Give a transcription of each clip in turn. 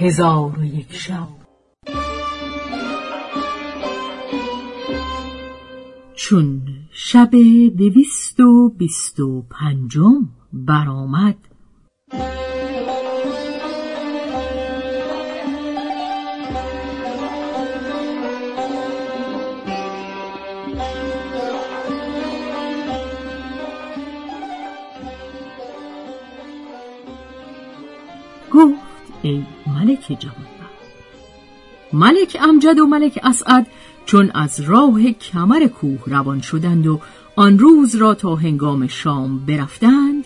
هزار و یک شب. چون شب دویست و بیست و پنجم برآمد. ای ملک جوان ملک امجد و ملک اسعد چون از راه کمر کوه روان شدند و آن روز را تا هنگام شام برفتند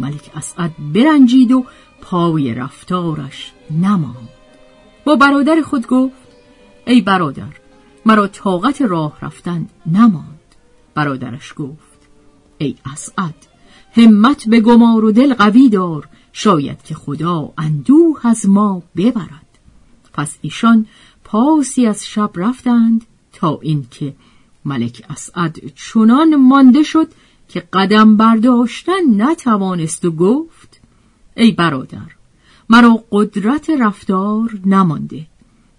ملک اسعد برنجید و پای رفتارش نماند. با برادر خود گفت ای برادر مرا طاقت راه رفتن نماند. برادرش گفت ای اسعد همت به گمار و دل قوی دار شاید که خدا اندوه از ما ببرد. پس ایشان پاسی از شب رفتند تا اینکه ملک اسعد چنان مانده شد که قدم برداشتن نتوانست و گفت ای برادر مرا قدرت رفتار نمانده.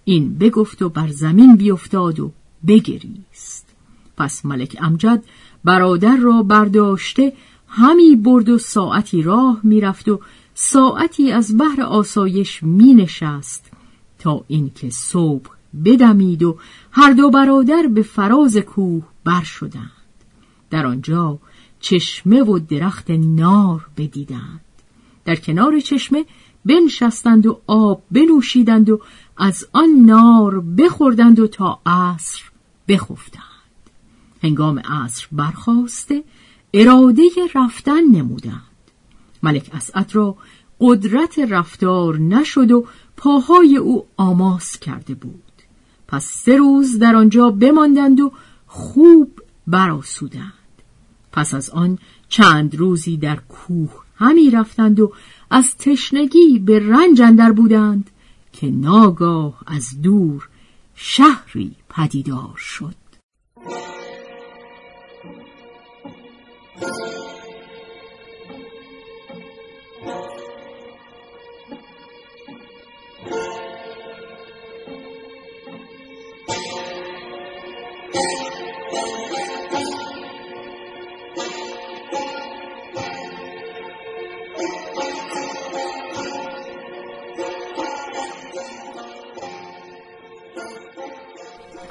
این بگفت و بر زمین بیفتاد و بگریست. پس ملک امجد برادر را برداشته همی برد و ساعتی راه می‌رفت و ساعتی از بحر آسایش می نشست تا اینکه صبح بدمید و هر دو برادر به فراز کوه بر شدند. در آنجا چشمه و درخت نار بدیدند. در کنار چشمه بنشستند و آب بنوشیدند و از آن نار بخوردند و تا عصر بخفتند. هنگام عصر برخواسته اراده رفتن نمودند. ملک اسعد را قدرت رفتار نشد و پاهای او آماس کرده بود. پس سه روز در آنجا بماندند و خوب براسودند پس از آن چند روزی در کوه همی رفتند و از تشنگی به رنج اندر بودند که ناگاه از دور شهری پدیدار شد.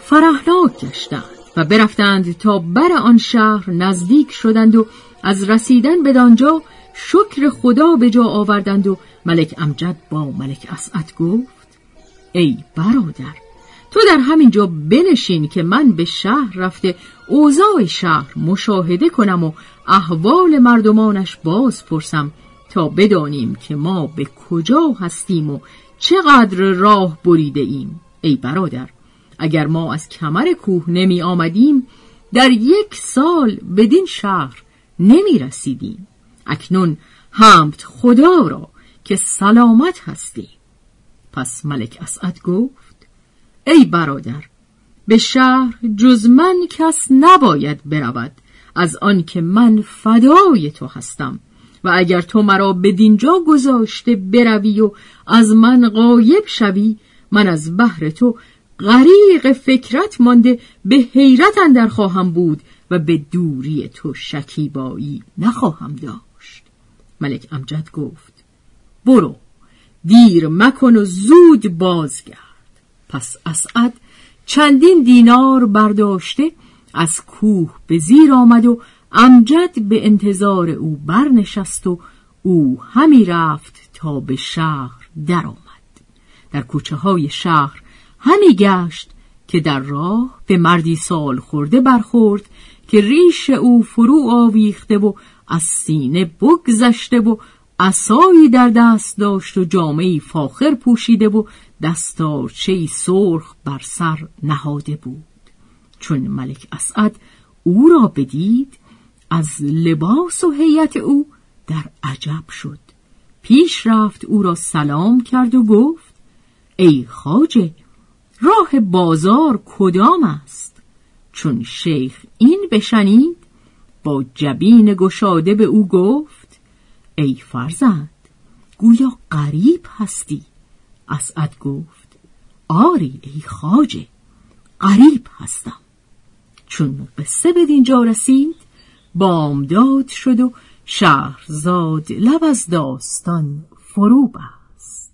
فرحناک گشتند و برفتند تا بر آن شهر نزدیک شدند و از رسیدن به دانجا شکر خدا به جا آوردند و ملک امجد با ملک اسعد گفت ای برادر تو در همین جا بنشین که من به شهر رفته اوضاع شهر مشاهده کنم و احوال مردمانش باز پرسم تا بدانیم که ما به کجا هستیم و چقدر راه بریده ایم. ای برادر اگر ما از کمر کوه نمی آمدیم در یک سال بدین شهر نمی رسیدیم. اکنون حمد خدا را که سلامت هستی. پس ملک اسعد گفت ای برادر به شهر جز من کس نباید برود از آنکه من فدای تو هستم و اگر تو مرا به دینجا گذاشته بروی و از من غایب شوی من از بحر تو غریق فکرت مانده به حیرت اندر خواهم بود و به دوری تو شکیبایی نخواهم داشت. ملک امجد گفت برو دیر مکن و زود بازگرد. پس اسعد چندین دینار برداشته از کوه به زیر آمد و امجد به انتظار او برنشست و او همی رفت تا به شهر درآمد. در کوچه های شهر همی گشت که در راه به مردی سال خورده برخورد که ریش او فرو آویخته و از سینه بگذشته و عصایی در دست داشت و جامعی فاخر پوشیده و دستارچه سرخ بر سر نهاده بود. چون ملک اسعد او را بدید از لباس و هیئت او در عجب شد. پیش رفت او را سلام کرد و گفت ای خاجه راه بازار کدام است؟ چون شیخ این بشنید با جبین گشاده به او گفت ای فرزند گویا غریب هستی؟ اسعد گفت آری ای خاجه قریب هستم. چون قصه به دینجا رسید بامداد شد و شهرزاد لب از داستان فرو بست.